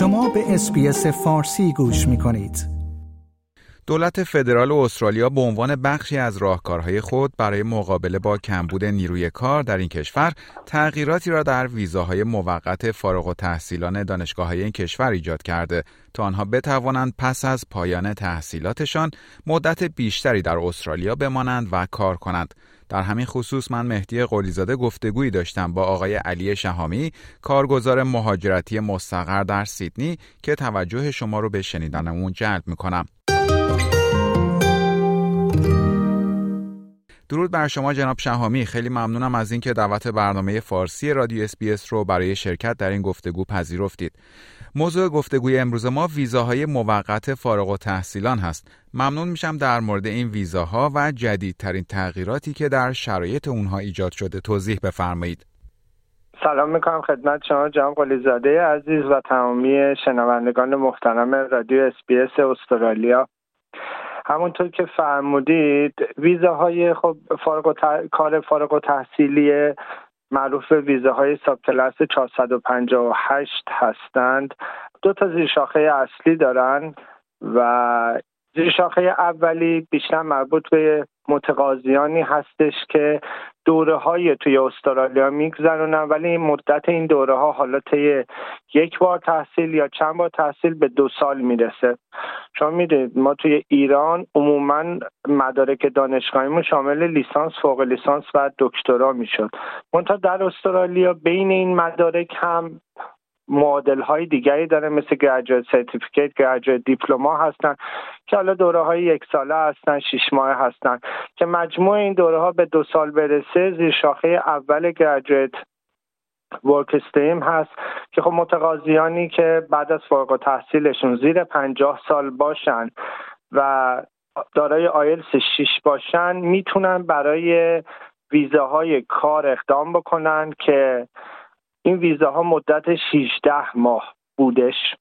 شما به اسپیس فارسی گوش می کنید. دولت فدرال استرالیا به عنوان بخشی از راهکارهای خود برای مقابله با کمبود نیروی کار در این کشور تغییراتی را در ویزاهای موقت فارغ و تحصیلان دانشگاه های این کشور ایجاد کرده تا آنها بتوانند پس از پایان تحصیلاتشان مدت بیشتری در استرالیا بمانند و کار کنند. در همین خصوص من مهدی قلیزاده گفتگویی داشتم با آقای علی شهامی کارگزار مهاجرتی مستقر در سیدنی که توجه شما رو به شنیدن اون جلب می‌کنم. درود بر شما جناب شهامی خیلی ممنونم از اینکه دعوت برنامه فارسی رادیو اس رو برای شرکت در این گفتگو پذیرفتید. موضوع گفتگوی امروز ما ویزاهای موقت فارغ و تحصیلان هست. ممنون میشم در مورد این ویزاها و جدیدترین تغییراتی که در شرایط اونها ایجاد شده توضیح بفرمایید. سلام می‌کنم خدمت شما جناب قلیزاده عزیز و تمامی شنوندگان محترم رادیو اس استرالیا همونطور که فرمودید ویزاهای خب فارغ کار فارغ و تحصیلی معروف به ویزاهای ساب کلاس 458 هستند. دو تا زیرشاخه اصلی دارن و زیرشاخه اولی بیشتر مربوط به متقاضیانی هستش که دوره های توی استرالیا میگذرونن ولی این مدت این دوره ها حالا طی یک بار تحصیل یا چند بار تحصیل به دو سال می‌رسه. شما می‌دونید ما توی ایران عموما مدارک دانشگاهیمون شامل لیسانس فوق لیسانس و دکترا می‌شد. منتها در استرالیا بین این مدارک هم معادل های دیگری داره مثل گرجویت سرتیفیکیت گرجویت دیپلما هستن که حالا دوره های یک ساله هستن شش ماه هستن که مجموع این دوره ها به دو سال برسه زیر شاخه اول گرجویت ورک استریم هست که خب متقاضیانی که بعد از فارغ تحصیلشون زیر پنجاه سال باشن و دارای آیلس 6 باشن می‌تونن برای ویزاهای کار اقدام بکنن که این ویزاها مدت 16 ماه بودش.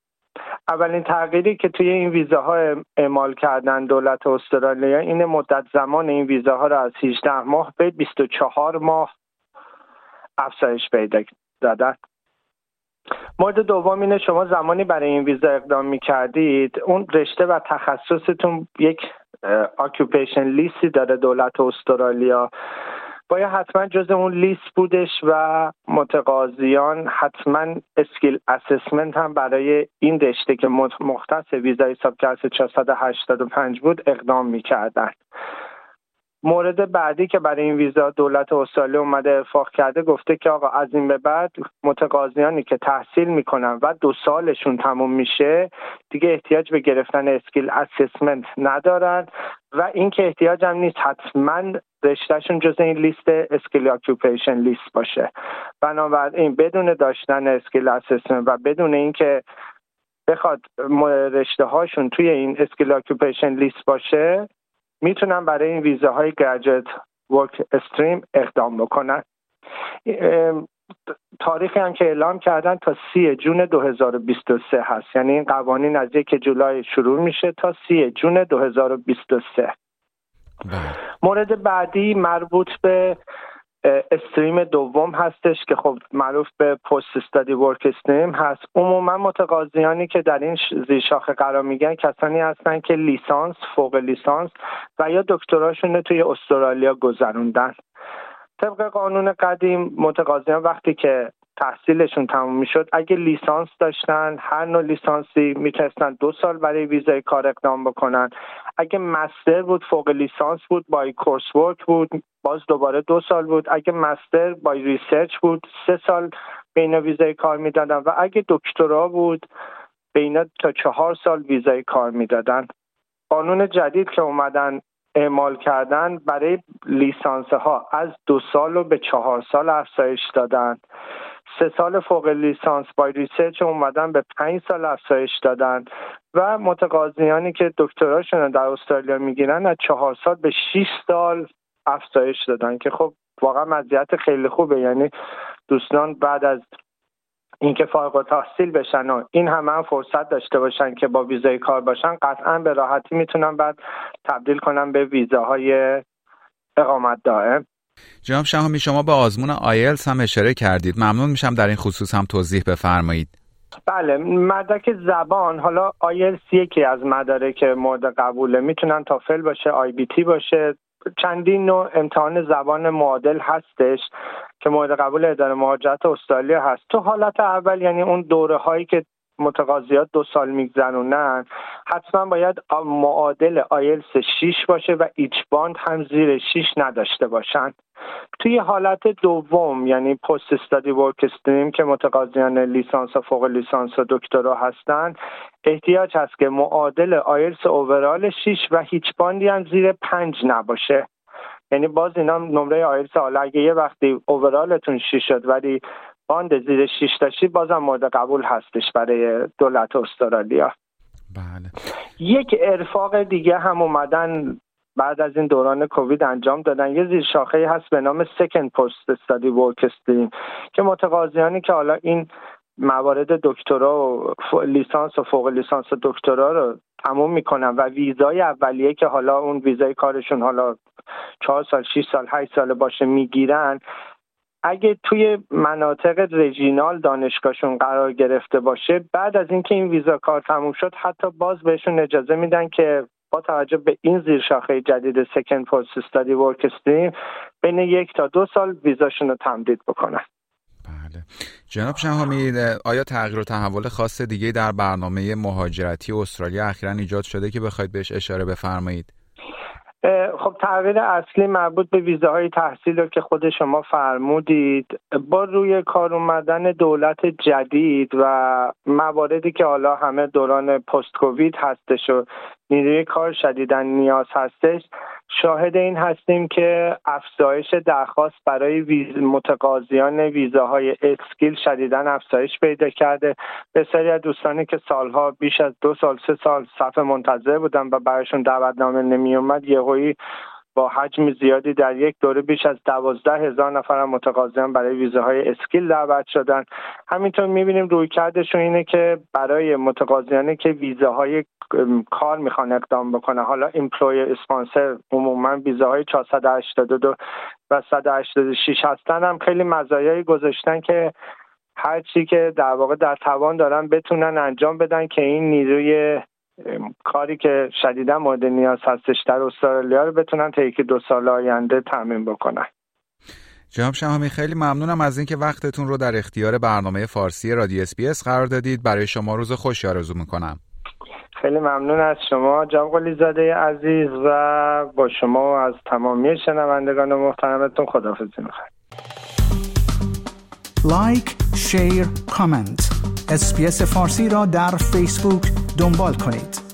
اولین تغییری که توی این ویزاها اعمال کردن دولت استرالیا این مدت زمان این ویزاها را از 18 ماه به 24 ماه افزایش پیدا دادن مورد دوم اینه شما زمانی برای این ویزا اقدام می کردید اون رشته و تخصصتون یک occupation list ی داره دولت استرالیا. باید حتما جز اون لیست بودش و متقاضیان حتما skill assessment هم برای این رشته که مختص ویزای subclass 485 بود اقدام می‌کردن. مورد بعدی که برای این ویزا دولت استرالیا اومده ارفاق کرده گفته که آقا از این به بعد متقاضیانی که تحصیل می‌کنن و دو سالشون تموم میشه دیگه احتیاج به گرفتن skill assessment ندارن و این که احتیاج هم نیست حتما رشتهشون جز این لیست skill occupation list باشه. بنابراین بدون داشتن skill assessment و بدون اینکه بخواد رشته هاشون توی این skill occupation list باشه می‌تونن برای این ویزاهای گرجت ورک استریم اقدام بکنن. تاریخی هم که اعلام کردن تا سی جون 2023 هست. یعنی این قوانین از یک جولای شروع میشه تا سی جون 2023 بله. مورد بعدی مربوط به استریم دوم هستش که خب معروف به پست استادی ورک استریم هست. عموما متقاضیانی که در این زیرشاخه قرار می‌گیرن کسانی هستن که لیسانس فوق لیسانس و یا دکتراشون رو توی استرالیا گذروندن. طبق قانون قدیم متقاضیان وقتی که تحصیلشون تموم می‌شد. اگه لیسانس داشتن هر نوع لیسانسی می‌تونستن دو سال برای ویزای کار اقدام بکنن. اگه master بود فوق لیسانس بود by coursework بود باز دوباره دو سال بود. اگه master by research بود سه سال بین ویزای کار می‌دادن. و اگه دکترا بود بین تا چهار سال ویزای کار می‌دادن. قانون جدید که اومدن اعمال کردن برای لیسانس ها از دو سال رو به چهار سال افزایش دادن. سه سال فوق لیسانس by research اومدن به پنج سال افزایش دادن و متقاضیانی که دکتراشون در استرالیا می‌گیرن از چهار سال به 6 سال افزایش دادن که خب واقعا مزیت خیلی خوبه. یعنی دوستان بعد از اینکه فارغ تحصیل بشن و این همه هم فرصت داشته باشن که با ویزای کار باشن قطعا به راحتی می‌تونن بعد تبدیل کنن به ویزاهای اقامت دائم. جناب شهامی شما به آزمون آیلز هم اشاره کردید. ممنون میشم در این خصوص هم توضیح بفرمایید. بله مدرک زبان حالا آیلس یکی از مدارک مورد قبوله. می‌تونن تافل باشه آی بی تی باشه. چندین نوع امتحان زبان معادل هستش که مورد قبول اداره مهاجرت استرالیا هست. تو حالت اول یعنی اون دوره هایی که متقاضیات دو سال میگذرونن. حتما باید معادل آیلس 6 باشه و ایچ باند هم زیر 6 نداشته باشن. توی حالت دوم یعنی پست استادی ورک استریم که متقاضیان لیسانس و فوق لیسانس و دکترا هستند احتیاج هست که معادل آیلس اوورال 6 و هیچ باندی هم زیر 5 نباشه. یعنی باز اینا نمره آیلس حالا اگه یه وقتی اوورالتون 6 شد ولی باند زیر 6 داشتی بازم مورد قبول هستش برای دولت استرالیا. بله. یک ارفاق دیگه هم اومدن بعد از این دوران کووید انجام دادن. یه زیر شاخه هست به نام سکند پست استادی ورک استریم که متقاضیانی که حالا این موارد دکترا و لیسانس و فوق لیسانس و دکترا رو تموم می‌کنن و ویزای اولیه که حالا اون ویزای کارشون حالا چهار سال 6 سال 8 سال باشه می‌گیرن اگه توی مناطق رژینال دانشگاهشون قرار گرفته باشه بعد از اینکه این ویزا کار تموم شد حتی باز بهشون اجازه میدن که با توجه به این زیر شاخه جدید سکند پست استادی ورک استریم بین یک تا دو سال ویزاشون رو تمدید بکنن. بله. جناب شهامی آیا تغییر و تحول خاص دیگه در برنامه مهاجرتی استرالیا اخیرا ایجاد شده که بخواید بهش اشاره بفرمایید؟ خب تغییر اصلی مربوط به ویزاهای تحصیل رو که خود شما فرمودید با روی کار اومدن دولت جدید و مواردی که حالا همه دوران پست کووید هستش و نیروی کار شدیدن نیاز هستش. شاهد این هستیم که افزایش درخواست برای ویز متقاضیان ویزاهای اسکیل شدیدن افزایش پیدا کرده. بسیاری از دوستانی که سالها بیش از دو سال سه سال صفحه منتظر بودن و برایشون دعوتنامه نمی اومد یهویی با حجم زیادی در یک دوره بیش از دوازده هزار نفر متقاضیان برای ویزاهای اسکیل دعوت شدن. همینطور می‌بینیم روی کردشون اینه که برای متقاضیانی که ویزاهای کار می‌خوان اقدام بکنه حالا ایمپلوی اسپانسر عموما ویزاهای 482 و 186 هستن هم خیلی مزایایی گذاشتن که هر چی که در واقع در توان دارن بتونن انجام بدن که این نیروی کاری که شدیدا مورد نیاز هستش در استرالیا رو بتونن تا یکی دو سال آینده تعمین بکنن. جناب شهامی خیلی ممنونم از اینکه وقتتون رو در اختیار برنامه فارسی رادیو اس قرار دادید. برای شما روز خوشی آرزو می‌کنم. خیلی ممنون از شما جناب قلی زاده عزیز و با شما و از تمامی شنوندگان محترمتون خداحافظی می‌خوایم like، share، comment اسپیس فارسی را در فیسبوک دنبال کنید.